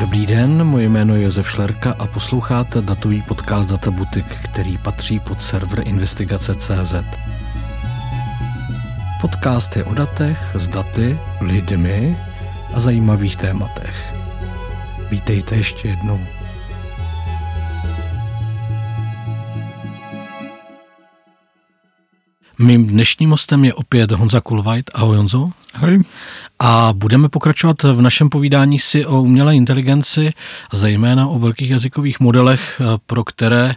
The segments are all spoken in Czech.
Dobrý den, moje jméno je Josef Šlerka a posloucháte datový podcast Databutik, který patří pod server investigace.cz. Podcast je o datech, s daty, lidmi a zajímavých tématech. Vítejte ještě jednou. Mým dnešním hostem je opět Honza Kulvajt. Ahoj Honzo. Ahoj. A budeme pokračovat v našem povídání si o umělé inteligenci, zejména o velkých jazykových modelech, pro které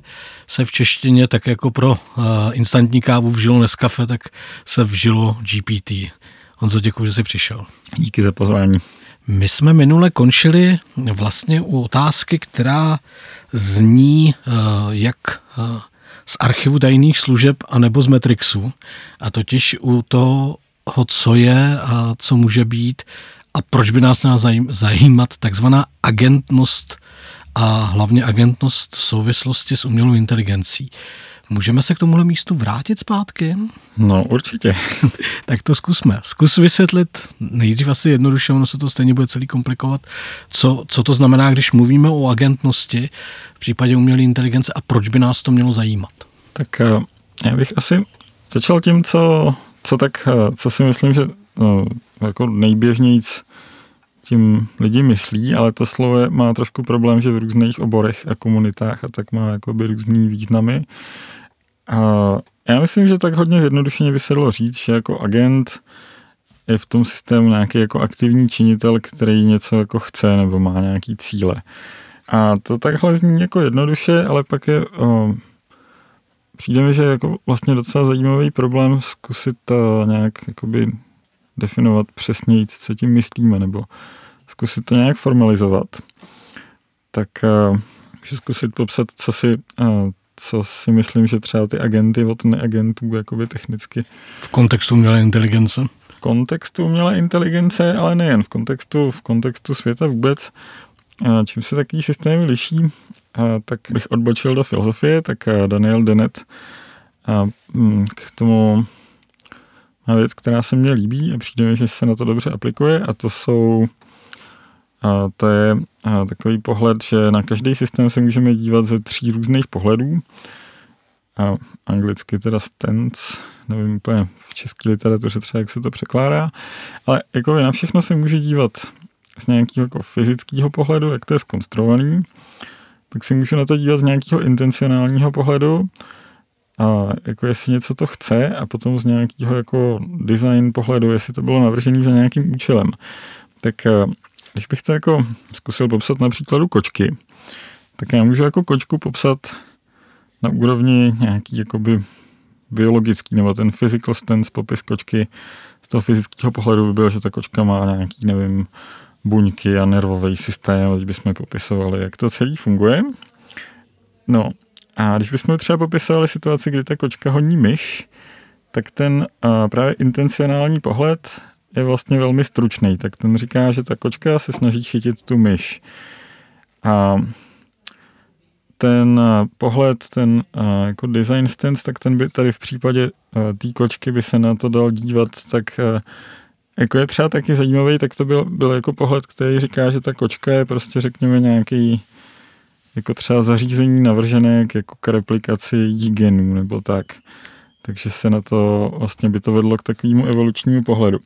se v češtině, tak jako pro eh, instantní kávu vžilo Nescafe, tak se vžilo GPT. Honzo, děkuji, že jsi přišel. Díky za pozvání. My jsme minule končili vlastně u otázky, která zní, eh, jak eh, z archivu tajných služeb anebo z Matrixu. A totiž u toho, co je a co může být a proč by nás měla zajímat takzvaná agentnost a hlavně agentnost v souvislosti s umělou inteligencí. Můžeme se k tomuhle místu vrátit zpátky? No, určitě. tak to zkusme. Zkus vysvětlit nejdřív asi jednoduše, ono se to stejně bude celý komplikovat, co, co to znamená, když mluvíme o agentnosti v případě umělé inteligence a proč by nás to mělo zajímat? Tak eh, já bych asi začal tím, co, co tak, eh, co si myslím, že no, jako nejběžnějíc tím lidi myslí, ale to slovo má trošku problém, že v různých oborech a komunitách a tak má jakoby různý významy. Já myslím, že tak hodně zjednodušeně by se dalo říct, že jako agent je v tom systému nějaký jako aktivní činitel, který něco jako chce nebo má nějaký cíle. A to takhle zní jako jednoduše, ale pak je, o, přijde mi, že jako vlastně docela zajímavý problém zkusit to nějak jakoby definovat přesněji, co tím myslíme, nebo zkusit to nějak formalizovat. Tak můžu zkusit popsat, co si, co si myslím, že třeba ty agenty od neagentů jakoby technicky. V kontextu umělé inteligence? V kontextu umělé inteligence, ale nejen v kontextu, v kontextu světa vůbec. Uh, čím se takový systémy liší, uh, tak bych odbočil do filozofie, tak uh, Daniel Dennett uh, k tomu má věc, která se mně líbí a přijde mi, že se na to dobře aplikuje a to jsou a to je takový pohled, že na každý systém se můžeme dívat ze tří různých pohledů. A anglicky teda stance, nevím úplně v české literatuře třeba, jak se to překládá, ale jako na všechno se může dívat z nějakého jako fyzického pohledu, jak to je skonstruovaný, tak si můžu na to dívat z nějakého intencionálního pohledu, a jako jestli něco to chce a potom z nějakého jako design pohledu, jestli to bylo navržené za nějakým účelem. Tak eh, když bych to jako zkusil popsat na příkladu kočky, tak já můžu jako kočku popsat na úrovni nějaký jakoby biologický, nebo ten physical stance popis kočky z toho fyzického pohledu by byl, že ta kočka má nějaký, nevím, buňky a nervový systém, teď bychom popisovali, jak to celý funguje. No a když bychom třeba popisovali situaci, kdy ta kočka honí myš, tak ten uh, právě intencionální pohled je vlastně velmi stručný. Tak ten říká, že ta kočka se snaží chytit tu myš. A ten pohled, ten jako design stance, tak ten by tady v případě té kočky by se na to dal dívat, tak jako je třeba taky zajímavý, tak to byl, byl jako pohled, který říká, že ta kočka je prostě řekněme nějaký jako třeba zařízení navržené k, jako k replikaci genů nebo tak. Takže se na to vlastně by to vedlo k takovému evolučnímu pohledu.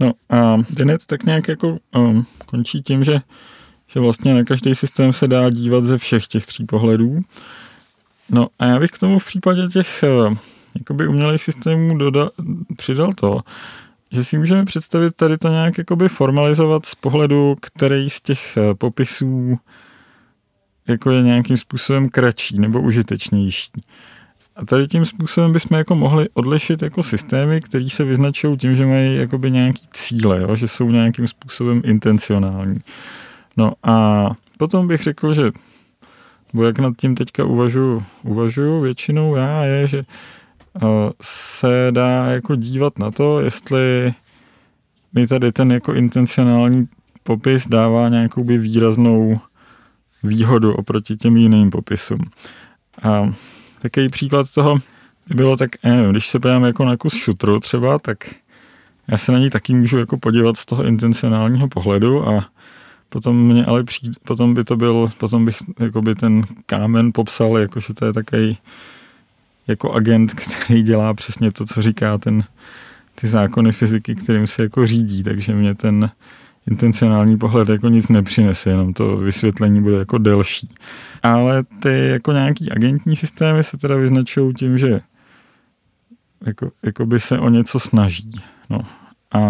No a Dennett tak nějak jako um, končí tím, že, že vlastně na každý systém se dá dívat ze všech těch tří pohledů. No a já bych k tomu v případě těch uh, jakoby umělých systémů doda, přidal to, že si můžeme představit tady to nějak jakoby formalizovat z pohledu, který z těch uh, popisů jako je nějakým způsobem kratší nebo užitečnější. A tady tím způsobem bychom jako mohli odlišit jako systémy, které se vyznačují tím, že mají jakoby nějaký cíle, jo? že jsou nějakým způsobem intencionální. No a potom bych řekl, že nebo jak nad tím teďka uvažuji, uvažuji většinou já, je, že uh, se dá jako dívat na to, jestli mi tady ten jako intencionální popis dává nějakou by výraznou výhodu oproti těm jiným popisům. A Takový příklad toho by bylo tak, nevím, když se podíváme jako na kus šutru třeba, tak já se na ní taky můžu jako podívat z toho intencionálního pohledu a potom mě ale přijde, potom by to byl, potom bych jakoby ten kámen popsal, jakože to je takový jako agent, který dělá přesně to, co říká ten, ty zákony fyziky, kterým se jako řídí, takže mě ten intencionální pohled jako nic nepřinese, jenom to vysvětlení bude jako delší. Ale ty jako nějaký agentní systémy se teda vyznačují tím, že jako, jako by se o něco snaží. No. A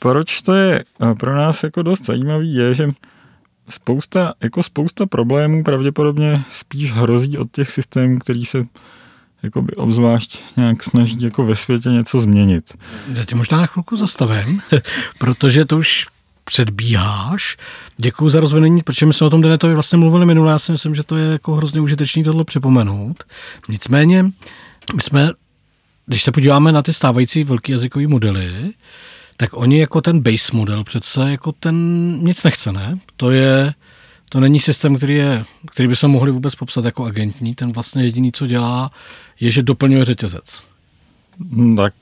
proč to je pro nás jako dost zajímavý, je, že spousta, jako spousta problémů pravděpodobně spíš hrozí od těch systémů, který se jakoby obzvlášť nějak snaží jako ve světě něco změnit. Já tě možná na chvilku zastavím, protože to už předbíháš. Děkuji za rozvedení, protože my jsme o tom Denetovi vlastně mluvili minule, já si myslím, že to je jako hrozně užitečný tohle připomenout. Nicméně, my jsme, když se podíváme na ty stávající velké jazykové modely, tak oni jako ten base model přece jako ten nic nechce, ne? To je, to není systém, který, je, který by se mohli vůbec popsat jako agentní. Ten vlastně jediný, co dělá, je, že doplňuje řetězec. Tak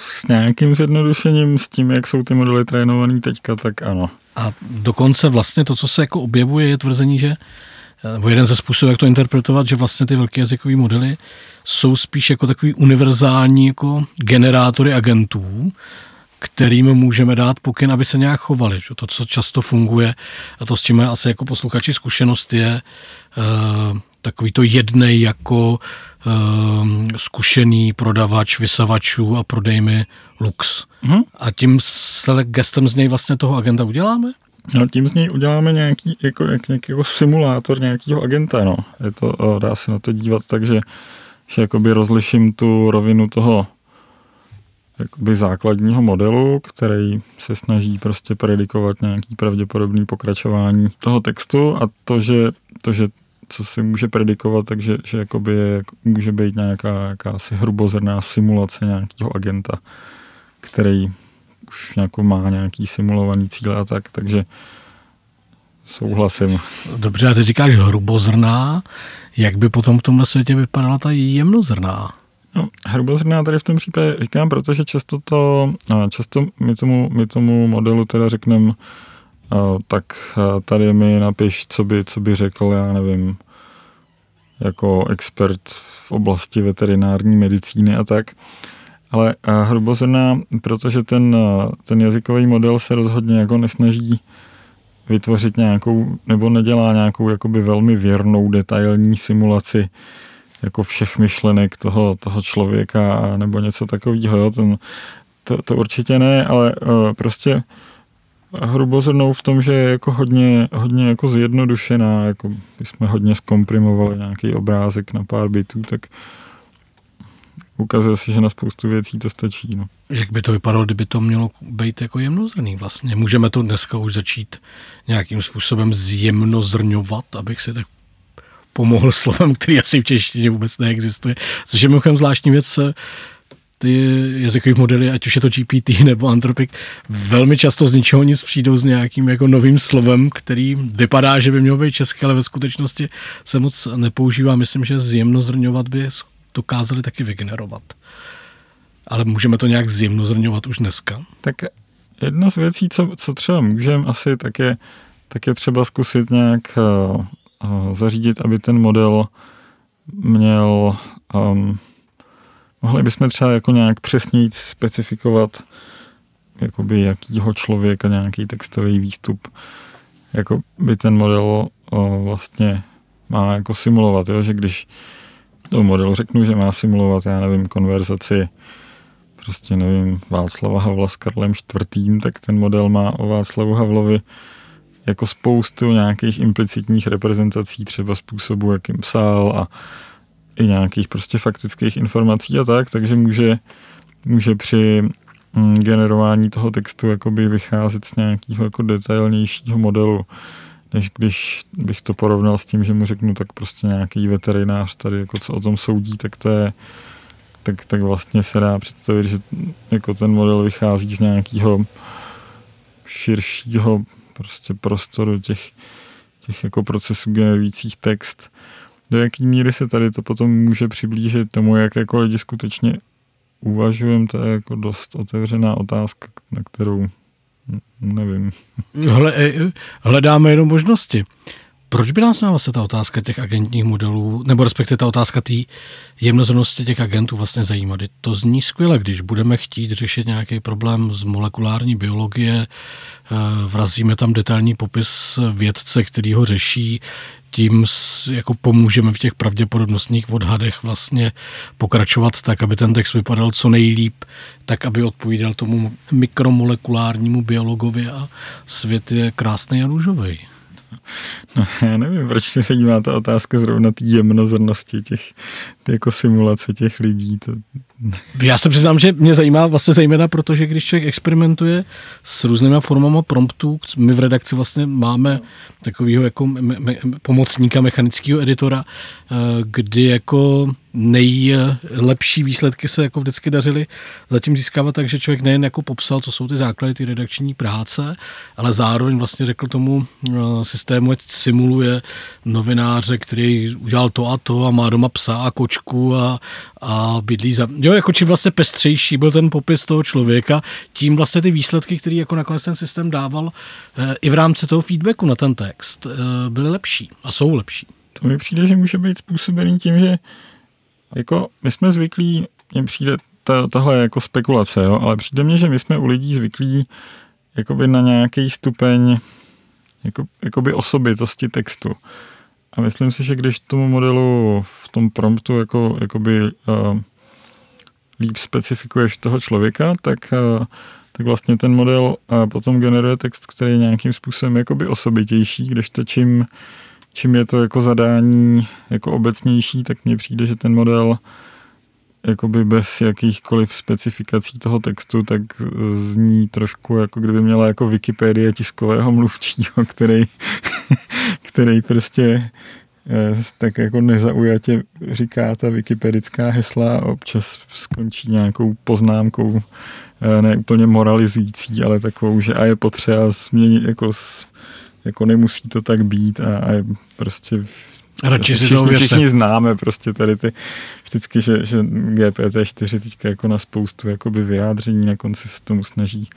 s nějakým zjednodušením, s tím, jak jsou ty modely trénovaný teďka, tak ano. A dokonce vlastně to, co se jako objevuje, je tvrzení, že nebo jeden ze způsobů, jak to interpretovat, že vlastně ty velké jazykové modely jsou spíš jako takový univerzální jako generátory agentů, kterým můžeme dát pokyn, aby se nějak chovali. To, co často funguje, a to s čím asi jako posluchači zkušenost je, uh, takový to jednej jako uh, zkušený prodavač vysavačů a prodej mi lux. Hmm. A tím s gestem z něj vlastně toho agenta uděláme? No, tím z něj uděláme nějaký, jako, jak, nějaký jako simulátor nějakého agenta. No. Je to, dá se na to dívat tak, že, že jakoby rozliším tu rovinu toho jakoby základního modelu, který se snaží prostě predikovat nějaký pravděpodobný pokračování toho textu a to, že, to, že co si může predikovat, takže že jakoby je, může být nějaká jakási hrubozrná simulace nějakého agenta, který už nějakou má nějaký simulovaný cíl a tak, takže souhlasím. Dobře, a ty říkáš hrubozrná, jak by potom v tomhle světě vypadala ta jemnozrná? No, hrubozrná tady v tom případě říkám, protože často to, často my tomu, my tomu modelu teda řekneme, tak tady mi napiš, co by, co by řekl, já nevím, jako expert v oblasti veterinární medicíny a tak. Ale hrubozrná, protože ten, ten jazykový model se rozhodně jako nesnaží vytvořit nějakou, nebo nedělá nějakou jakoby velmi věrnou detailní simulaci jako všech myšlenek toho, toho člověka nebo něco takového. Jo? Ten, to, to určitě ne, ale uh, prostě hrubozrnou v tom, že je jako hodně, hodně jako zjednodušená, jako jsme hodně zkomprimovali nějaký obrázek na pár bitů, tak ukazuje se, že na spoustu věcí to stačí. No. Jak by to vypadalo, kdyby to mělo být jako jemnozrný vlastně? Můžeme to dneska už začít nějakým způsobem zjemnozrňovat, abych si tak pomohl slovem, který asi v češtině vůbec neexistuje, což je mimochodem zvláštní věc, ty jazykové modely, ať už je to GPT nebo Anthropic, velmi často z ničeho nic přijdou s nějakým jako novým slovem, který vypadá, že by mělo být české, ale ve skutečnosti se moc nepoužívá. Myslím, že zjemnozrňovat by dokázali taky vygenerovat. Ale můžeme to nějak zjemnozrňovat už dneska? Tak jedna z věcí, co, co třeba můžeme asi, tak je, tak je třeba zkusit nějak uh, zařídit, aby ten model měl, um, mohli bychom třeba jako nějak přesněji specifikovat jakoby jakýho člověka nějaký textový výstup, jako by ten model o, vlastně má jako simulovat, jo? že když tomu modelu řeknu, že má simulovat, já nevím, konverzaci prostě nevím, Václava Havla s Karlem IV., tak ten model má o Václavu Havlovi jako spoustu nějakých implicitních reprezentací, třeba způsobu, jakým psal a i nějakých prostě faktických informací a tak, takže může, může při mm, generování toho textu jakoby vycházet z nějakého jako detailnějšího modelu, než když bych to porovnal s tím, že mu řeknu tak prostě nějaký veterinář tady jako co o tom soudí, tak to je tak, tak vlastně se dá představit, že jako ten model vychází z nějakého širšího prostě prostoru těch, těch jako procesů generujících text. Do jaký míry se tady to potom může přiblížit tomu, jak jako lidi skutečně uvažujeme, to je jako dost otevřená otázka, na kterou nevím. Hle, eh, hledáme jenom možnosti. Proč by nás vlastně ta otázka těch agentních modelů, nebo respektive ta otázka té jemnozornosti těch agentů vlastně zajímat? To zní skvěle, když budeme chtít řešit nějaký problém z molekulární biologie, eh, vrazíme tam detailní popis vědce, který ho řeší, tím jako pomůžeme v těch pravděpodobnostních odhadech vlastně pokračovat tak, aby ten text vypadal co nejlíp, tak, aby odpovídal tomu mikromolekulárnímu biologovi a svět je krásný a růžový. No, já nevím, proč se dívá ta otázka zrovna té jemnozrnosti těch, ty jako simulace těch lidí. To... Já se přiznám, že mě zajímá vlastně zejména, protože když člověk experimentuje s různýma formama promptů, my v redakci vlastně máme takového jako me- me- pomocníka mechanického editora, eh, kdy jako nejlepší výsledky se jako vždycky dařily zatím získávat tak, že člověk nejen jako popsal, co jsou ty základy ty redakční práce, ale zároveň vlastně řekl tomu eh, systému, ať simuluje novináře, který udělal to a to a má doma psa a kočku a, a bydlí za... Jo, jako čím vlastně pestřejší byl ten popis toho člověka, tím vlastně ty výsledky, které jako nakonec ten systém dával eh, i v rámci toho feedbacku na ten text, eh, byly lepší a jsou lepší. To mi přijde, že může být způsobený tím, že jako my jsme zvyklí, mně přijde to, tohle jako spekulace, jo, ale přijde mně, že my jsme u lidí zvyklí jakoby na nějaký stupeň jako, jakoby osobitosti textu. A myslím si, že když tomu modelu v tom promptu jako, jakoby, uh, líp specifikuješ toho člověka, tak, uh, tak vlastně ten model uh, potom generuje text, který je nějakým způsobem jakoby osobitější, když to čím čím je to jako zadání jako obecnější, tak mně přijde, že ten model jakoby bez jakýchkoliv specifikací toho textu, tak zní trošku jako kdyby měla jako Wikipedie tiskového mluvčího, který, který prostě eh, tak jako nezaujatě říká ta wikipedická hesla a občas skončí nějakou poznámkou eh, ne úplně moralizující, ale takovou, že a je potřeba změnit jako jako nemusí to tak být a, a prostě Radši prostě si všichni, všichni známe prostě tady ty, vždycky, že, že GPT-4 teďka jako na spoustu jakoby vyjádření na konci se tomu snaží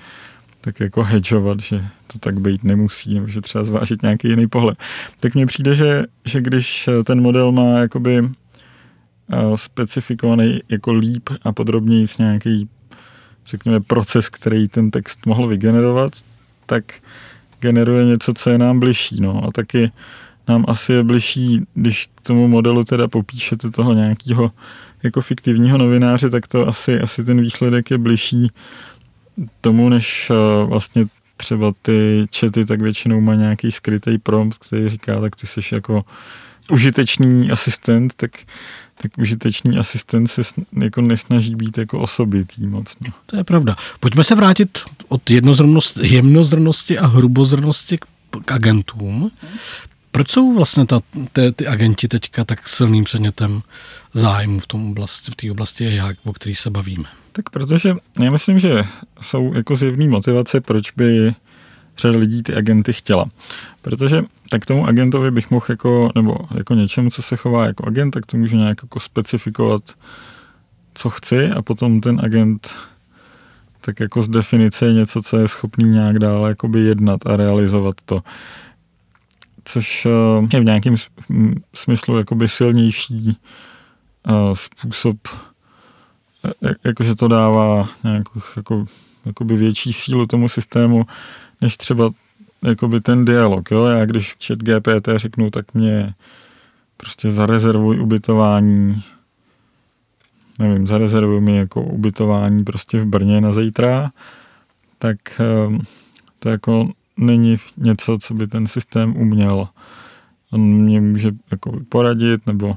tak jako hedžovat, že to tak být nemusí, nebo že třeba zvážit nějaký jiný pohled. Tak mně přijde, že, že když ten model má jakoby eh, specifikovaný jako líp a podrobněji s nějaký, řekněme, proces, který ten text mohl vygenerovat, tak generuje něco, co je nám bližší. No. A taky nám asi je bližší, když k tomu modelu teda popíšete toho nějakého jako fiktivního novináře, tak to asi, asi ten výsledek je bližší tomu, než uh, vlastně třeba ty čety, tak většinou má nějaký skrytý prompt, který říká, tak ty jsi jako užitečný asistent, tak tak užitečný asistent se jako nesnaží být jako osobitý moc. No. To je pravda. Pojďme se vrátit od jemnozrnosti a hrubozrnosti k, k agentům. Proč jsou vlastně ta, ty, ty agenti teďka tak silným předmětem zájmu v tom oblasti, v té oblasti jak, o který se bavíme? Tak protože já myslím, že jsou jako zjevné motivace, proč by řada lidí ty agenty chtěla. Protože tak tomu agentovi bych mohl jako, nebo jako něčemu, co se chová jako agent, tak to můžu nějak jako specifikovat, co chci a potom ten agent tak jako z definice je něco, co je schopný nějak dále jakoby jednat a realizovat to. Což eh, je v nějakém smyslu jakoby silnější eh, způsob, eh, jakože to dává nějakou jako, jakoby větší sílu tomu systému, než třeba jakoby ten dialog. Jo? Já když chat GPT řeknu, tak mě prostě zarezervuj ubytování nevím, zarezervuj mi jako ubytování prostě v Brně na zítra, tak ehm, to jako není něco, co by ten systém uměl. On mě může jako poradit, nebo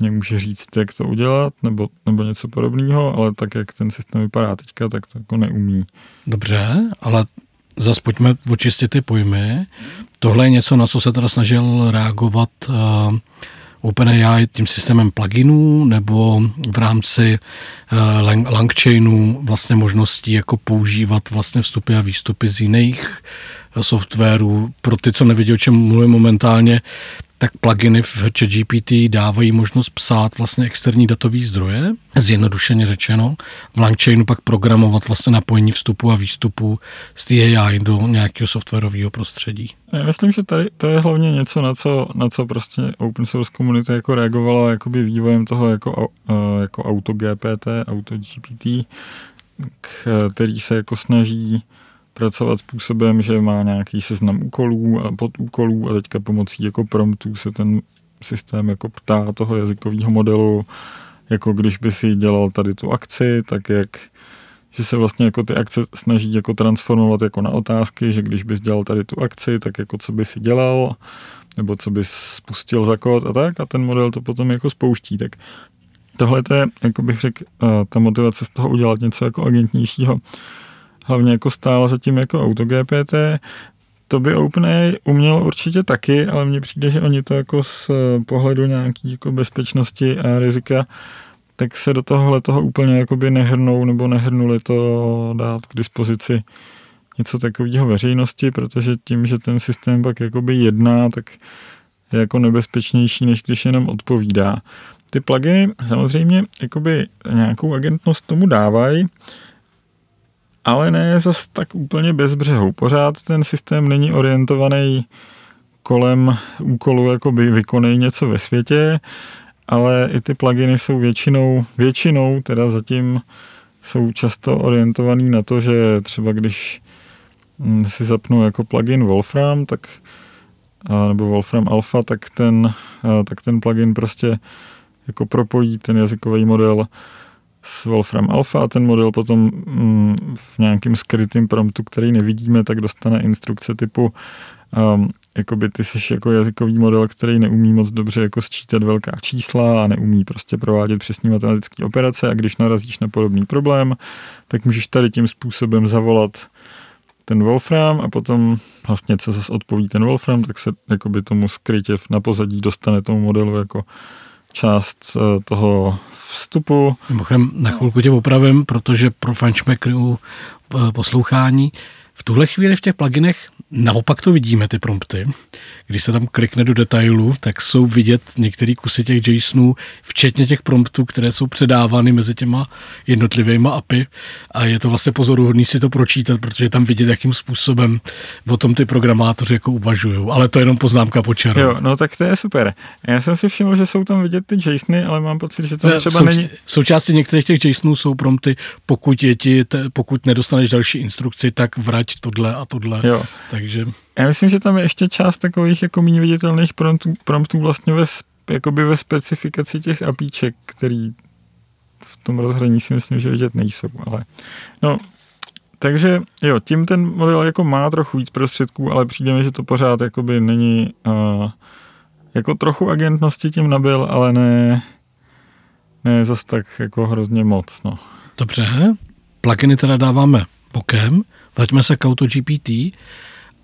mě může říct, jak to udělat, nebo, nebo něco podobného, ale tak, jak ten systém vypadá teďka, tak to jako neumí. Dobře, ale zase pojďme očistit ty pojmy. Tohle je něco, na co se teda snažil reagovat uh, OpenAI tím systémem pluginů nebo v rámci uh, Langchainu vlastně možností jako používat vlastně vstupy a výstupy z jiných uh, softwarů. Pro ty, co nevidí, o čem mluvím momentálně, tak pluginy v ChatGPT dávají možnost psát vlastně externí datový zdroje, zjednodušeně řečeno. V Langchainu pak programovat vlastně napojení vstupu a výstupu z AI do nějakého softwarového prostředí. Já myslím, že tady to je hlavně něco, na co, na co prostě open source komunita jako reagovala jakoby vývojem toho jako, jako AutoGPT, AutoGPT, který se jako snaží pracovat způsobem, že má nějaký seznam úkolů a podúkolů a teďka pomocí jako promptů se ten systém jako ptá toho jazykového modelu, jako když by si dělal tady tu akci, tak jak že se vlastně jako ty akce snaží jako transformovat jako na otázky, že když bys dělal tady tu akci, tak jako co by si dělal, nebo co bys spustil za kód a tak a ten model to potom jako spouští. Tak tohle to je, jako bych řekl, eh, ta motivace z toho udělat něco jako agentnějšího, hlavně jako stála zatím jako AutoGPT, to by OpenAI umělo určitě taky, ale mně přijde, že oni to jako z pohledu nějaký jako bezpečnosti a rizika tak se do tohohle toho úplně jakoby nehrnou nebo nehrnuli to dát k dispozici něco takového veřejnosti, protože tím, že ten systém pak jakoby jedná, tak je jako nebezpečnější, než když jenom odpovídá. Ty pluginy samozřejmě jakoby nějakou agentnost tomu dávají, ale ne zas tak úplně bez břehu. Pořád ten systém není orientovaný kolem úkolu, jakoby vykonej něco ve světě, ale i ty pluginy jsou většinou, většinou teda zatím jsou často orientovaný na to, že třeba když hm, si zapnu jako plugin Wolfram, tak nebo Wolfram Alpha, tak ten, tak ten plugin prostě jako propojí ten jazykový model s Wolfram Alpha a ten model potom hm, v nějakém skrytým promptu, který nevidíme, tak dostane instrukce typu um, jakoby ty jsi jako jazykový model, který neumí moc dobře jako sčítat velká čísla a neumí prostě provádět přesní matematické operace a když narazíš na podobný problém, tak můžeš tady tím způsobem zavolat ten Wolfram a potom vlastně co zase odpoví ten Wolfram, tak se jakoby tomu skrytě na pozadí dostane tomu modelu jako část eh, toho vstupu. Mimochodem, na chvilku tě opravím, protože pro fančmekru eh, poslouchání v tuhle chvíli v těch pluginech Naopak to vidíme, ty prompty. Když se tam klikne do detailu, tak jsou vidět některé kusy těch JSONů, včetně těch promptů, které jsou předávány mezi těma jednotlivými API. A je to vlastně pozoruhodný si to pročítat, protože je tam vidět, jakým způsobem o tom ty programátoři jako uvažují. Ale to je jenom poznámka po čaru. Jo, no tak to je super. Já jsem si všiml, že jsou tam vidět ty JSONy, ale mám pocit, že to třeba Sou, není... Součástí některých těch JSONů jsou prompty, pokud, je ti, te, pokud nedostaneš další instrukci, tak vrať tohle a tohle. Jo. Takže... Já myslím, že tam je ještě část takových jako méně viditelných promptů, promptů vlastně ve, jakoby ve specifikaci těch apíček, který v tom rozhraní si myslím, že vidět nejsou, ale no, takže jo, tím ten model jako má trochu víc prostředků, ale přijde mi, že to pořád jakoby není uh, jako trochu agentnosti tím nabil, ale ne, ne zas tak jako hrozně moc, no. Dobře, pluginy teda dáváme bokem, vraťme se k AutoGPT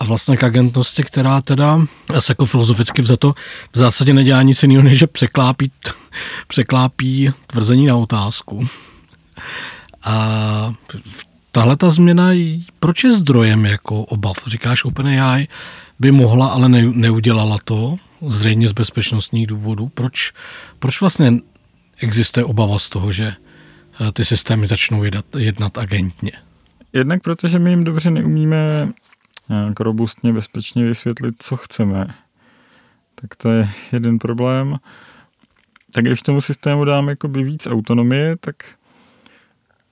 a vlastně k agentnosti, která teda asi jako filozoficky vzato v zásadě nedělá nic jiného, než že překlápí, překlápí tvrzení na otázku. A tahle ta změna, proč je zdrojem jako obav? Říkáš OpenAI by mohla, ale ne, neudělala to, zřejmě z bezpečnostních důvodů. Proč, proč vlastně existuje obava z toho, že eh, ty systémy začnou jednat, jednat agentně? Jednak protože my jim dobře neumíme nějak robustně, bezpečně vysvětlit, co chceme. Tak to je jeden problém. Tak když tomu systému dáme jakoby víc autonomie, tak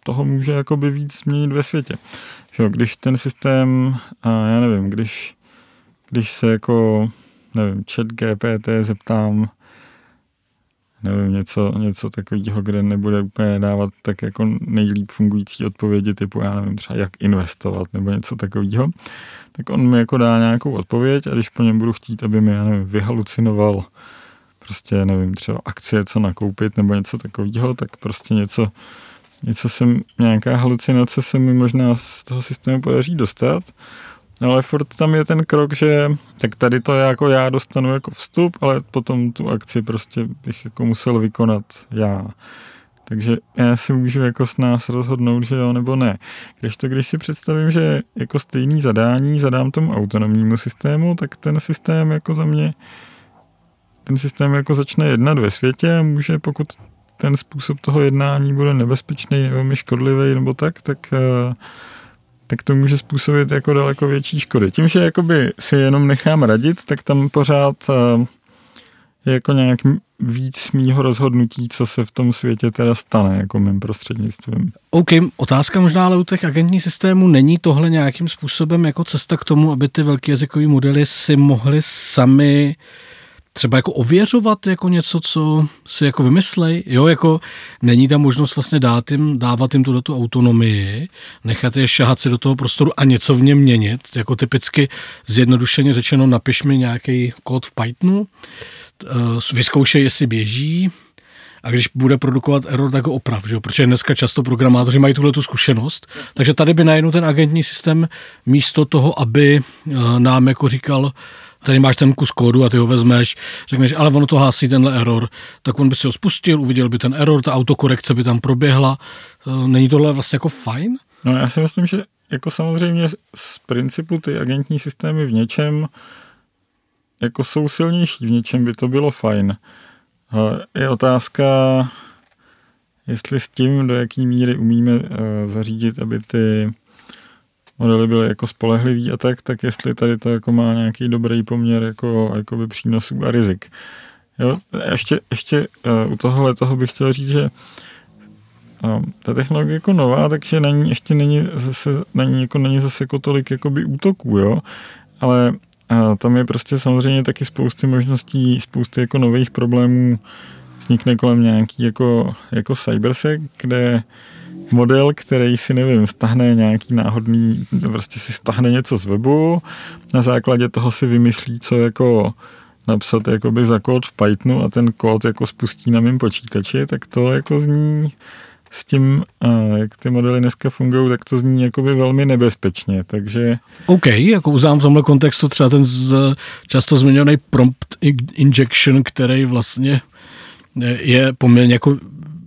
toho může jakoby víc změnit ve světě. Jo, když ten systém, a já nevím, když, když se jako, nevím, chat GPT zeptám, nevím, něco, něco takového, kde nebude úplně dávat tak jako nejlíp fungující odpovědi typu, já nevím, třeba jak investovat nebo něco takového, tak on mi jako dá nějakou odpověď a když po něm budu chtít, aby mi, já nevím, vyhalucinoval prostě, nevím, třeba akcie, co nakoupit nebo něco takového, tak prostě něco, něco jsem, nějaká halucinace se mi možná z toho systému podaří dostat, ale furt tam je ten krok, že tak tady to jako já dostanu jako vstup, ale potom tu akci prostě bych jako musel vykonat já. Takže já si můžu jako s nás rozhodnout, že jo nebo ne. Když to, když si představím, že jako stejný zadání zadám tomu autonomnímu systému, tak ten systém jako za mě ten systém jako začne jednat ve světě a může, pokud ten způsob toho jednání bude nebezpečný nebo mi škodlivý nebo tak, tak, eh, tak to může způsobit jako daleko větší škody. Tím, že jakoby si jenom nechám radit, tak tam pořád eh, je jako nějak víc mýho rozhodnutí, co se v tom světě teda stane, jako mým prostřednictvím. OK, otázka možná ale u těch agentních systémů, není tohle nějakým způsobem jako cesta k tomu, aby ty velké jazykové modely si mohly sami třeba jako ověřovat jako něco, co si jako vymyslej, jo, jako není tam možnost vlastně dát jim, dávat jim tu, tu autonomii, nechat je šahat si do toho prostoru a něco v něm měnit, jako typicky zjednodušeně řečeno napiš mi nějaký kód v Pythonu, eh, vyzkoušej, jestli běží, a když bude produkovat error, tak ho oprav, že jo? protože dneska často programátoři mají tuhle tu zkušenost. Takže tady by najednou ten agentní systém místo toho, aby eh, nám jako říkal, tady máš ten kus kódu a ty ho vezmeš, řekneš, ale ono to hlásí tenhle error, tak on by si ho spustil, uviděl by ten error, ta autokorekce by tam proběhla. Eh, není tohle vlastně jako fajn? No já si myslím, že jako samozřejmě z principu ty agentní systémy v něčem jako jsou silnější, v něčem by to bylo fajn. Je otázka, jestli s tím, do jaký míry umíme eh, zařídit, aby ty modely byly jako spolehlivý a tak, tak jestli tady to jako má nějaký dobrý poměr jako, by přínosů a rizik. Jo? Ještě, ještě uh, u tohohle toho bych chtěl říct, že uh, ta technologie jako nová, takže není, ještě není zase, není, jako, není zase jako tolik jakoby útoků, jo? ale uh, tam je prostě samozřejmě taky spousty možností, spousty jako nových problémů vznikne kolem nějaký jako, jako cybersec, kde model, který si, nevím, stahne nějaký náhodný, prostě si stahne něco z webu, na základě toho si vymyslí, co jako napsat jakoby za kód v Pythonu a ten kód jako spustí na mém počítači, tak to jako zní s tím, jak ty modely dneska fungují, tak to zní jakoby velmi nebezpečně, takže... OK, jako uznám v tomhle kontextu třeba ten z, často zmiňovaný prompt injection, který vlastně je poměrně jako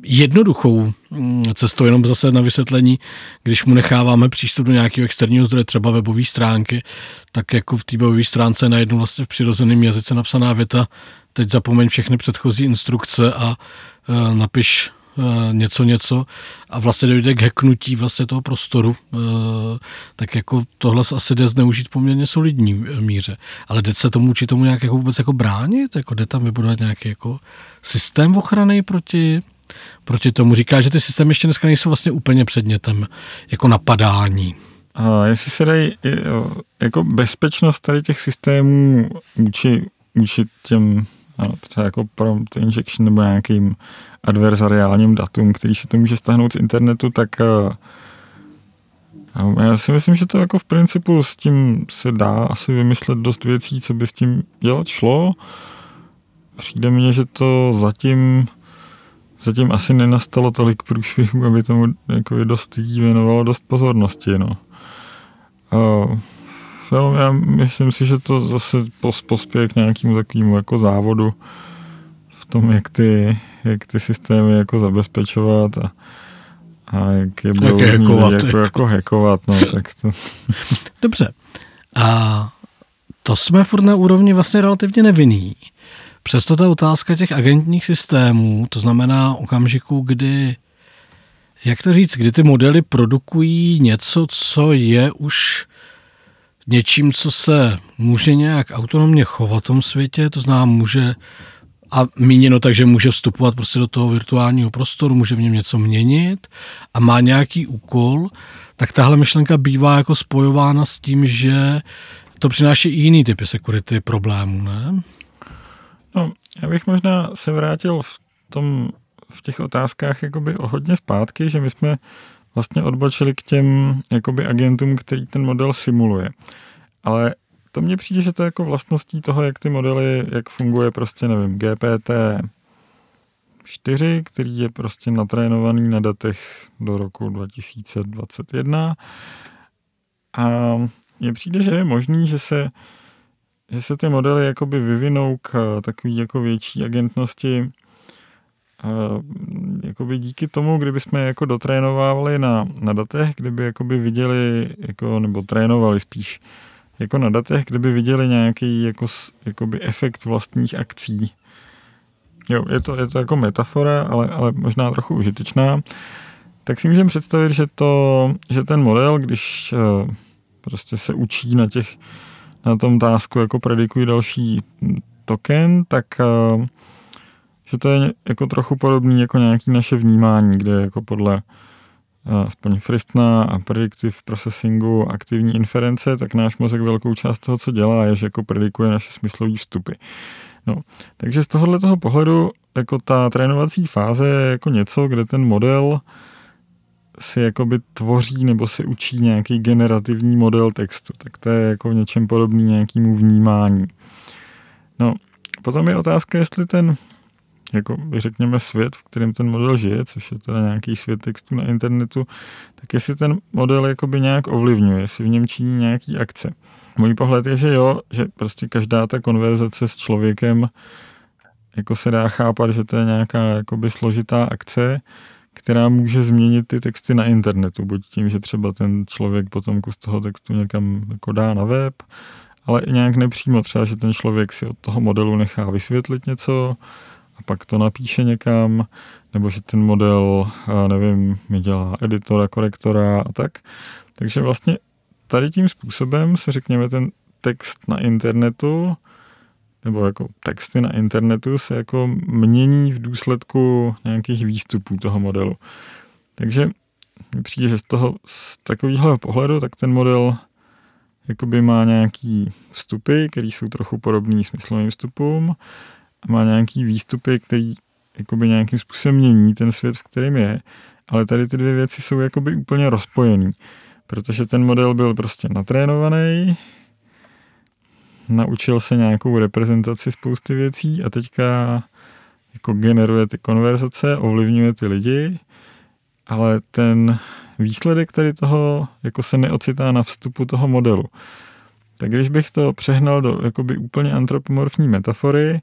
jednoduchou mm, cestou, jenom zase na vysvětlení, když mu necháváme přístup do nějakého externího zdroje, třeba webové stránky, tak jako v té webové stránce najednou vlastně v přirozeném jazyce napsaná věta, teď zapomeň všechny předchozí instrukce a uh, napiš uh, něco, něco a vlastně dojde k heknutí vlastně toho prostoru, uh, tak jako tohle asi jde zneužít poměrně solidní míře. Ale jde se tomu či tomu nějak jako vůbec jako bránit? Jako jde tam vybudovat nějaký jako systém ochrany proti proti tomu. Říká, že ty systémy ještě dneska nejsou vlastně úplně předmětem jako napadání. A jestli se dají jako bezpečnost tady těch systémů vůči, vůči těm no, třeba jako prompt injection nebo nějakým adversariálním datům, který se to může stáhnout z internetu, tak já si myslím, že to jako v principu s tím se dá asi vymyslet dost věcí, co by s tím dělat šlo. Přijde mně, že to zatím zatím asi nenastalo tolik průšvihů, aby tomu jako dost lidí věnovalo dost pozornosti. No. Uh, film, já myslím si, že to zase pospěje k nějakému takovému jako závodu v tom, jak ty, jak ty systémy jako zabezpečovat a, a jak je budou jak jako, jako, jako hackovat. No, tak to... Dobře. A to jsme furt na úrovni vlastně relativně nevinný. Přesto ta otázka těch agentních systémů, to znamená okamžiku, kdy, jak to říct, kdy ty modely produkují něco, co je už něčím, co se může nějak autonomně chovat v tom světě, to znamená může a míněno tak, že může vstupovat prostě do toho virtuálního prostoru, může v něm něco měnit a má nějaký úkol, tak tahle myšlenka bývá jako spojována s tím, že to přináší i jiný typy security problémů, ne? No, já bych možná se vrátil v tom, v těch otázkách jakoby o hodně zpátky, že my jsme vlastně odbočili k těm jakoby agentům, který ten model simuluje. Ale to mně přijde, že to je jako vlastností toho, jak ty modely, jak funguje prostě, nevím, GPT 4, který je prostě natrénovaný na datech do roku 2021. A mně přijde, že je možný, že se že se ty modely jakoby vyvinou k eh, takový jako větší agentnosti eh, jakoby díky tomu, kdyby jsme jako dotrénovávali na, na datech, kdyby jakoby viděli, jako, nebo trénovali spíš, jako na datech, kdyby viděli nějaký jako, jakoby efekt vlastních akcí. Jo, je to, je to jako metafora, ale, ale možná trochu užitečná, tak si můžeme představit, že, to, že ten model, když uh, prostě se učí na těch na tom tásku jako predikují další token, tak uh, že to je jako trochu podobný jako nějaký naše vnímání, kde jako podle aspoň Fristna a predictive processingu aktivní inference, tak náš mozek velkou část toho, co dělá, je, že jako predikuje naše smyslové vstupy. No, takže z tohohle toho pohledu jako ta trénovací fáze je jako něco, kde ten model si jakoby tvoří nebo si učí nějaký generativní model textu. Tak to je jako v něčem podobný nějakému vnímání. No, potom je otázka, jestli ten jako řekněme svět, v kterém ten model žije, což je teda nějaký svět textu na internetu, tak jestli ten model jakoby nějak ovlivňuje, jestli v něm činí nějaký akce. Můj pohled je, že jo, že prostě každá ta konverzace s člověkem jako se dá chápat, že to je nějaká jakoby složitá akce, která může změnit ty texty na internetu, buď tím, že třeba ten člověk potom kus toho textu někam jako dá na web, ale i nějak nepřímo. Třeba, že ten člověk si od toho modelu nechá vysvětlit něco, a pak to napíše někam, nebo že ten model, nevím, mi dělá editora, korektora a tak. Takže vlastně tady tím způsobem se řekněme ten text na internetu, nebo jako texty na internetu se jako mění v důsledku nějakých výstupů toho modelu. Takže mi přijde, že z toho, z takového pohledu, tak ten model jakoby má nějaký vstupy, které jsou trochu podobný smyslovým vstupům má nějaký výstupy, který jakoby nějakým způsobem mění ten svět, v kterém je, ale tady ty dvě věci jsou jakoby úplně rozpojený, protože ten model byl prostě natrénovaný, naučil se nějakou reprezentaci spousty věcí a teďka jako generuje ty konverzace, ovlivňuje ty lidi, ale ten výsledek tady toho jako se neocitá na vstupu toho modelu. Tak když bych to přehnal do jakoby úplně antropomorfní metafory,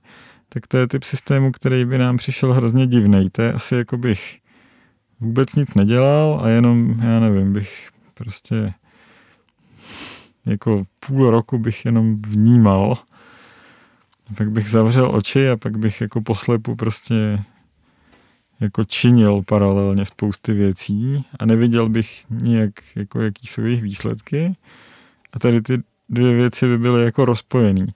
tak to je typ systému, který by nám přišel hrozně divný. To je asi jako bych vůbec nic nedělal a jenom, já nevím, bych prostě jako půl roku bych jenom vnímal. Pak bych zavřel oči a pak bych jako poslepu prostě jako činil paralelně spousty věcí a neviděl bych nijak, jako jaký jsou jejich výsledky. A tady ty dvě věci by byly jako rozpojený.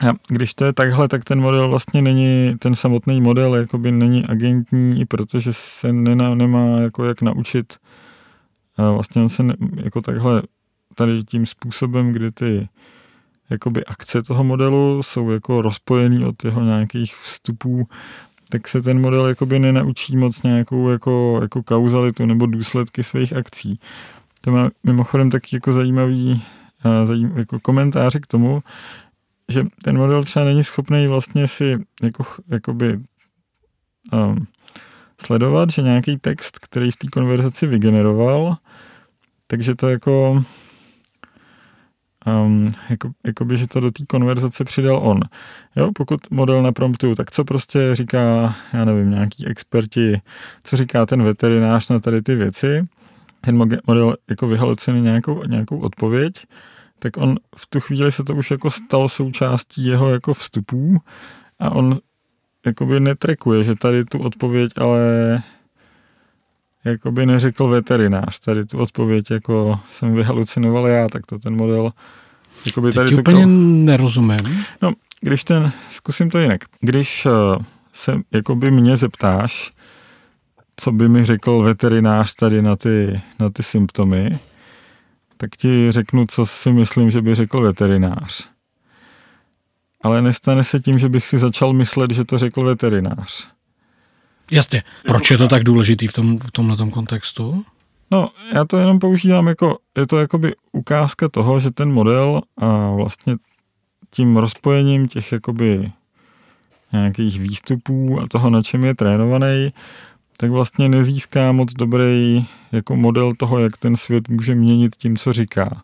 A když to je takhle, tak ten model vlastně není, ten samotný model jakoby není agentní, protože se nemá, nemá jako jak naučit. A vlastně on se ne, jako takhle tady tím způsobem, kdy ty jakoby akce toho modelu jsou jako rozpojený od jeho nějakých vstupů, tak se ten model jakoby nenaučí moc nějakou jako, jako kauzalitu nebo důsledky svých akcí. To má mimochodem taky jako zajímavý, zajímavý jako komentáře k tomu, že ten model třeba není schopný vlastně si jako, jakoby um, sledovat, že nějaký text, který v té konverzaci vygeneroval, takže to jako um, jako, jakoby, že to do té konverzace přidal on. Jo, pokud model na promptu, tak co prostě říká, já nevím, nějaký experti, co říká ten veterinář na tady ty věci, ten model jako vyhalucinuje nějakou, nějakou odpověď, tak on v tu chvíli se to už jako stalo součástí jeho jako vstupů a on jakoby netrekuje, že tady tu odpověď ale jakoby neřekl veterinář, tady tu odpověď jako jsem vyhalucinoval já, tak to ten model jakoby tady Teď úplně kol... nerozumím. No, když ten, zkusím to jinak. Když eh, se jakoby mě zeptáš, co by mi řekl veterinář tady na ty, na ty symptomy, tak ti řeknu, co si myslím, že by řekl veterinář. Ale nestane se tím, že bych si začal myslet, že to řekl veterinář. Jasně. Proč je to tak důležitý v, tom, v tomhle tom kontextu? No, já to jenom používám jako, je to jakoby ukázka toho, že ten model a vlastně tím rozpojením těch jakoby nějakých výstupů a toho, na čem je trénovaný, tak vlastně nezíská moc dobrý jako model toho, jak ten svět může měnit tím, co říká.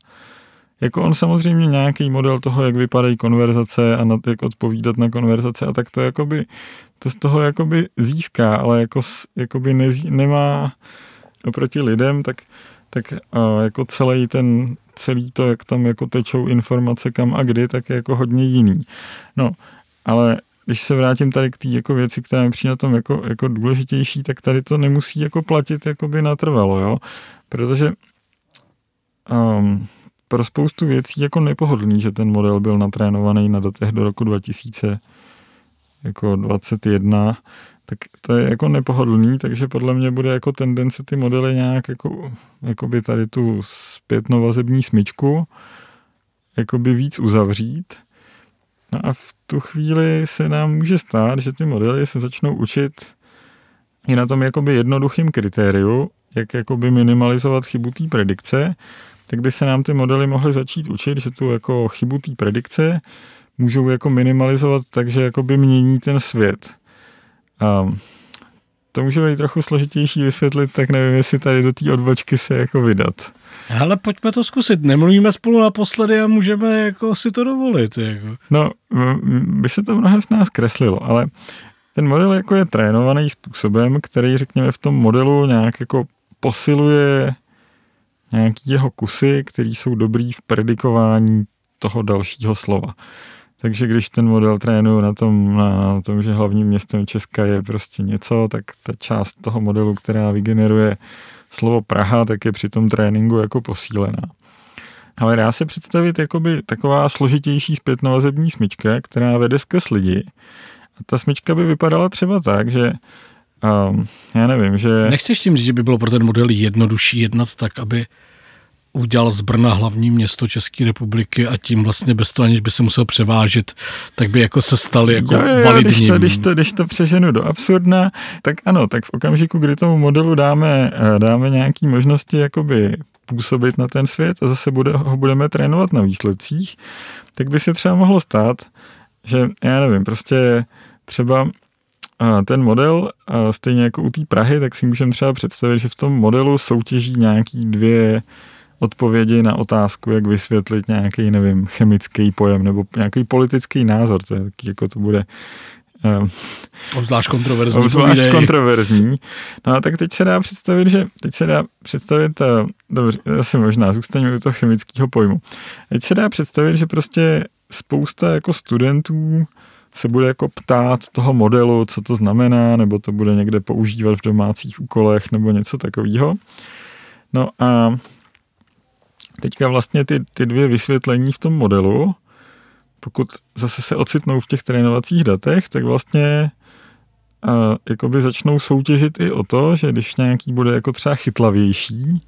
Jako on samozřejmě nějaký model toho, jak vypadají konverzace a na, jak odpovídat na konverzace a tak to jakoby, to z toho jakoby získá, ale jako, jakoby nezí, nemá oproti lidem, tak, tak a jako celý ten, celý to, jak tam jako tečou informace kam a kdy, tak je jako hodně jiný. No, ale když se vrátím tady k té jako věci, která mi přijde na tom jako, jako důležitější, tak tady to nemusí jako platit jakoby natrvalo, jo. Protože um, pro spoustu věcí jako nepohodlný, že ten model byl natrénovaný na datech do roku 2000 jako 21, tak to je jako nepohodlný, takže podle mě bude jako tendence ty modely nějak jako, jako by tady tu zpětnovazební smyčku jakoby víc uzavřít. No a v tu chvíli se nám může stát, že ty modely se začnou učit i na tom jakoby jednoduchým kritériu, jak jakoby minimalizovat chybu té predikce, tak by se nám ty modely mohly začít učit, že tu jako chybu té predikce můžou jako minimalizovat takže jakoby mění ten svět. A to může být trochu složitější vysvětlit, tak nevím, jestli tady do té odbočky se jako vydat. Ale pojďme to zkusit. Nemluvíme spolu naposledy a můžeme jako si to dovolit. Jako. No, by se to mnohem z nás kreslilo, ale ten model jako je trénovaný způsobem, který řekněme v tom modelu nějak jako posiluje nějaký jeho kusy, které jsou dobrý v predikování toho dalšího slova. Takže když ten model trénuju na tom, na tom, že hlavním městem Česka je prostě něco, tak ta část toho modelu, která vygeneruje slovo Praha, tak je při tom tréninku jako posílená. Ale dá se představit jakoby taková složitější zpětnovazební smyčka, která vede skrz lidi. A ta smyčka by vypadala třeba tak, že um, já nevím, že... Nechceš tím říct, že by bylo pro ten model jednodušší jednat tak, aby udělal z Brna hlavní město České republiky a tím vlastně bez toho, aniž by se musel převážit, tak by jako se stali jako jo, jo, validním. Když to, když, to, když to přeženu do absurdna, tak ano, tak v okamžiku, kdy tomu modelu dáme, eh, dáme nějaké možnosti jakoby působit na ten svět a zase bude, ho budeme trénovat na výsledcích, tak by se třeba mohlo stát, že já nevím, prostě třeba ten model, stejně jako u té Prahy, tak si můžeme třeba představit, že v tom modelu soutěží nějaký dvě odpovědi na otázku, jak vysvětlit nějaký, nevím, chemický pojem nebo nějaký politický názor. To je taky, jako to bude um, Obzvlášť kontroverzní. Obzvlášť kontroverzní. No a tak teď se dá představit, že teď se dá představit, uh, dobře, asi možná, zůstaňme u toho chemického pojmu. Teď se dá představit, že prostě spousta jako studentů se bude jako ptát toho modelu, co to znamená, nebo to bude někde používat v domácích úkolech, nebo něco takového. No a teďka vlastně ty, ty dvě vysvětlení v tom modelu, pokud zase se ocitnou v těch trénovacích datech, tak vlastně a, jakoby začnou soutěžit i o to, že když nějaký bude jako třeba chytlavější,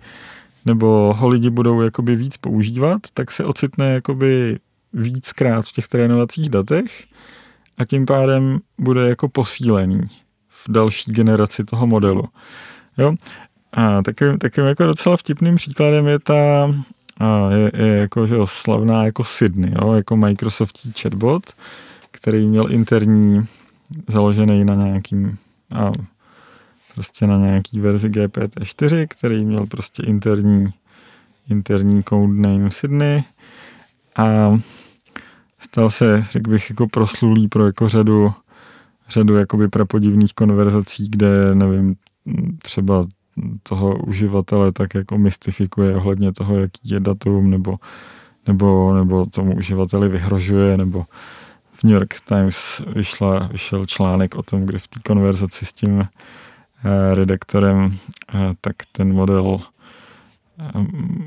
nebo ho lidi budou jakoby víc používat, tak se ocitne jakoby víckrát v těch trénovacích datech a tím pádem bude jako posílený v další generaci toho modelu. Jo? A takovým, takovým jako docela vtipným příkladem je ta a je, je jako, že jo, slavná jako Sydney, jo, jako Microsoftí chatbot, který měl interní, založený na nějakým a prostě na nějaký verzi GPT-4, který měl prostě interní, interní codename Sydney a stal se, řekl bych, jako proslulý pro jako řadu, řadu jakoby prapodivných konverzací, kde, nevím, třeba toho uživatele tak jako mystifikuje ohledně toho, jaký je datum, nebo, nebo, nebo tomu uživateli vyhrožuje, nebo v New York Times vyšla, vyšel článek o tom, kde v té konverzaci s tím eh, redaktorem, eh, tak ten model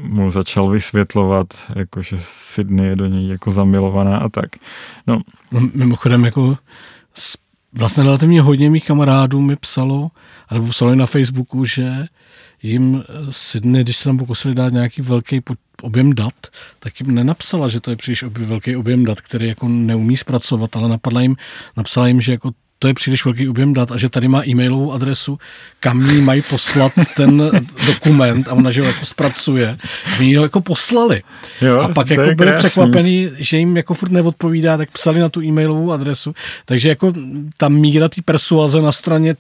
mu začal vysvětlovat, jako že Sydney je do něj jako zamilovaná a tak. No. no mimochodem jako vlastně relativně hodně mých kamarádů mi psalo, alebo psali na Facebooku, že jim Sydney, když se tam pokusili dát nějaký velký objem dat, tak jim nenapsala, že to je příliš velký objem dat, který jako neumí zpracovat, ale napadla jim, napsala jim, že jako to je příliš velký objem dat a že tady má e-mailovou adresu, kam jí mají poslat ten dokument a ona, že ho jako zpracuje. A oni ho jako poslali. Jo, a pak jako byli krásný. překvapený, že jim jako furt neodpovídá, tak psali na tu e-mailovou adresu. Takže jako ta míra té persuaze na straně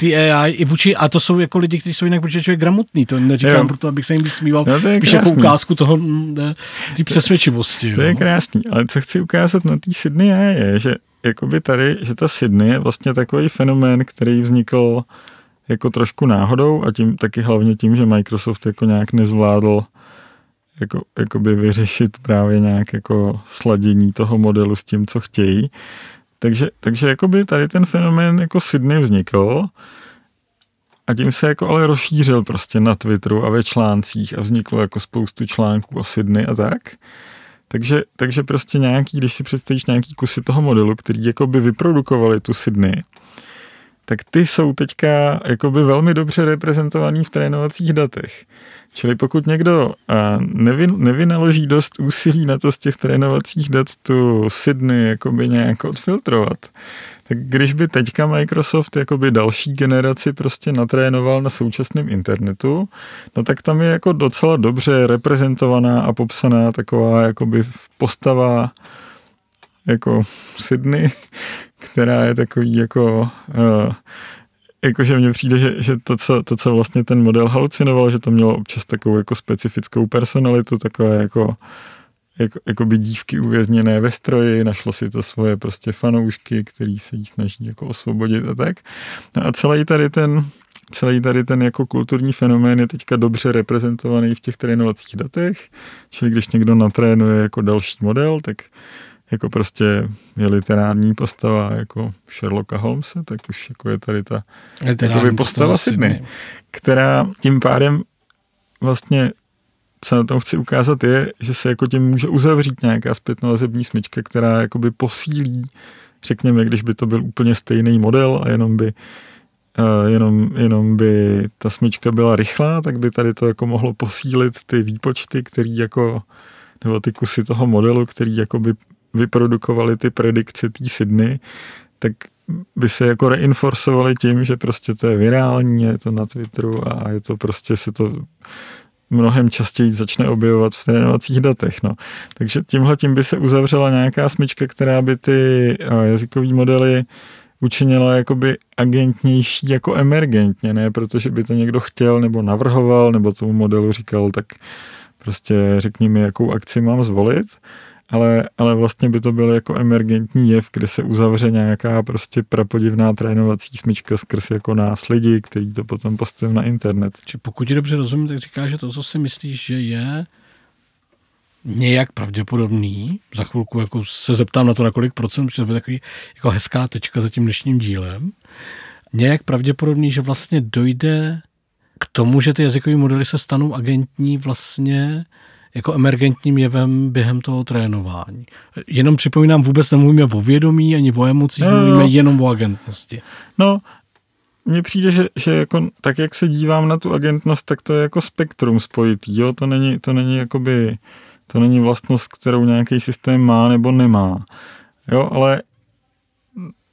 té AI i vůči, a to jsou jako lidi, kteří jsou jinak protože člověk gramotný, to neříkám jo. proto, abych se jim vysmíval, no, spíš jako ukázku toho, té přesvědčivosti. To jo. je krásný, ale co chci ukázat na té Sydney je, že jakoby tady, že ta Sydney je vlastně takový fenomén, který vznikl jako trošku náhodou a tím taky hlavně tím, že Microsoft jako nějak nezvládl jako, jakoby vyřešit právě nějak jako sladění toho modelu s tím, co chtějí, Takže, takže jakoby tady ten fenomén jako Sydney vznikl a tím se jako ale rozšířil prostě na Twitteru a ve článcích a vzniklo jako spoustu článků o Sydney a tak. Takže, takže prostě nějaký, když si představíš nějaký kusy toho modelu, který jako by vyprodukovali tu Sydney, tak ty jsou teďka jakoby velmi dobře reprezentovaný v trénovacích datech. Čili pokud někdo nevy, nevynaloží dost úsilí na to z těch trénovacích dat tu Sydney jakoby nějak odfiltrovat, tak když by teďka Microsoft jakoby další generaci prostě natrénoval na současném internetu, no tak tam je jako docela dobře reprezentovaná a popsaná taková jakoby postava jako Sydney, která je takový jako uh, jakože mně přijde, že, že to, co, to, co vlastně ten model halucinoval, že to mělo občas takovou jako specifickou personalitu, takové jako jako, jako by dívky uvězněné ve stroji, našlo si to svoje prostě fanoušky, který se jí snaží jako osvobodit a tak. No a celý tady ten, celý tady ten jako kulturní fenomén je teďka dobře reprezentovaný v těch trénovacích datech, čili když někdo natrénuje jako další model, tak jako prostě je literární postava jako Sherlocka Holmesa, tak už jako je tady ta postava, postava Sydney, Sydney, která tím pádem vlastně co na tom chci ukázat je, že se jako tím může uzavřít nějaká zpětnovazební smyčka, která jakoby posílí, řekněme, když by to byl úplně stejný model a jenom by Uh, jenom, jenom by ta smyčka byla rychlá, tak by tady to jako mohlo posílit ty výpočty, který jako, nebo ty kusy toho modelu, který jako by vyprodukovali ty predikce té Sydney, tak by se jako reinforcovali tím, že prostě to je virální, je to na Twitteru a je to prostě se to mnohem častěji začne objevovat v trénovacích datech. No. Takže tímhle tím by se uzavřela nějaká smyčka, která by ty jazykové modely učinila jakoby agentnější jako emergentně, ne protože by to někdo chtěl nebo navrhoval, nebo tomu modelu říkal, tak prostě řekni mi, jakou akci mám zvolit, ale, ale vlastně by to byl jako emergentní jev, kde se uzavře nějaká prostě prapodivná trénovací smyčka skrz jako nás lidi, který to potom postaví na internet. Či pokud ti dobře rozumím, tak říkáš, že to, co si myslíš, že je nějak pravděpodobný, za chvilku jako se zeptám na to, na kolik procent, protože to je takový jako hezká tečka za tím dnešním dílem, nějak pravděpodobný, že vlastně dojde k tomu, že ty jazykové modely se stanou agentní vlastně jako emergentním jevem během toho trénování. Jenom připomínám, vůbec nemluvíme o vědomí ani o emocích, no, mluvíme no. jenom o agentnosti. No, mně přijde, že, že jako, tak jak se dívám na tu agentnost, tak to je jako spektrum spojitý, jo? To není, to není jakoby, to není vlastnost, kterou nějaký systém má nebo nemá. Jo, ale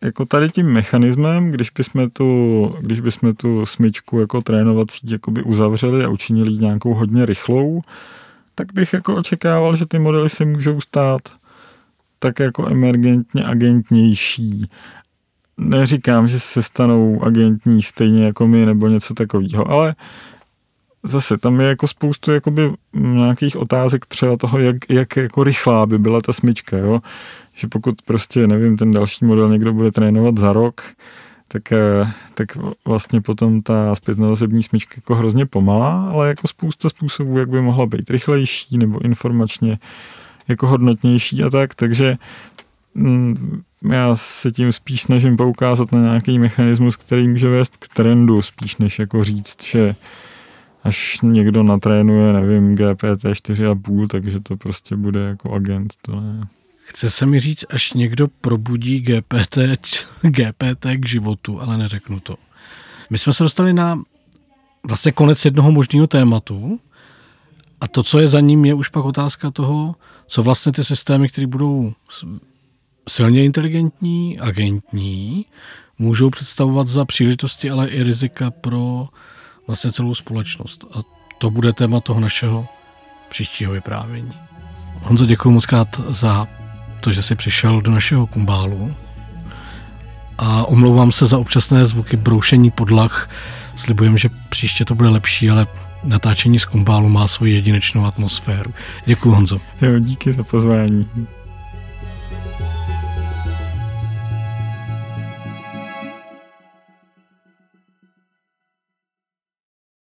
jako tady tím mechanismem, když bychom tu, když bychom tu smyčku jako trénovací jakoby uzavřeli a učinili nějakou hodně rychlou, tak bych jako očekával, že ty modely se můžou stát tak jako emergentně agentnější. Neříkám, že se stanou agentní stejně jako my nebo něco takového, ale zase tam je jako spoustu jakoby nějakých otázek třeba toho, jak, jak jako rychlá by byla ta smyčka, jo? že pokud prostě, nevím, ten další model někdo bude trénovat za rok, tak, eh, tak vlastně potom ta zpětnovazební smyčka jako hrozně pomalá, ale jako spousta způsobů, jak by mohla být rychlejší nebo informačně jako hodnotnější a tak, takže mm, já se tím spíš snažím poukázat na nějaký mechanismus, který může vést k trendu, spíš než jako říct, že až někdo natrénuje, nevím, GPT 4,5, takže to prostě bude jako agent, to ne. Chce se mi říct, až někdo probudí GPT, GPT k životu, ale neřeknu to. My jsme se dostali na vlastně konec jednoho možného tématu a to, co je za ním, je už pak otázka toho, co vlastně ty systémy, které budou silně inteligentní, agentní, můžou představovat za příležitosti, ale i rizika pro vlastně celou společnost. A to bude téma toho našeho příštího vyprávění. Honzo, děkuji moc krát za to, že jsi přišel do našeho kumbálu a omlouvám se za občasné zvuky broušení podlah. Slibujem, že příště to bude lepší, ale natáčení z kumbálu má svoji jedinečnou atmosféru. Děkuji, Honzo. Jo, díky za pozvání.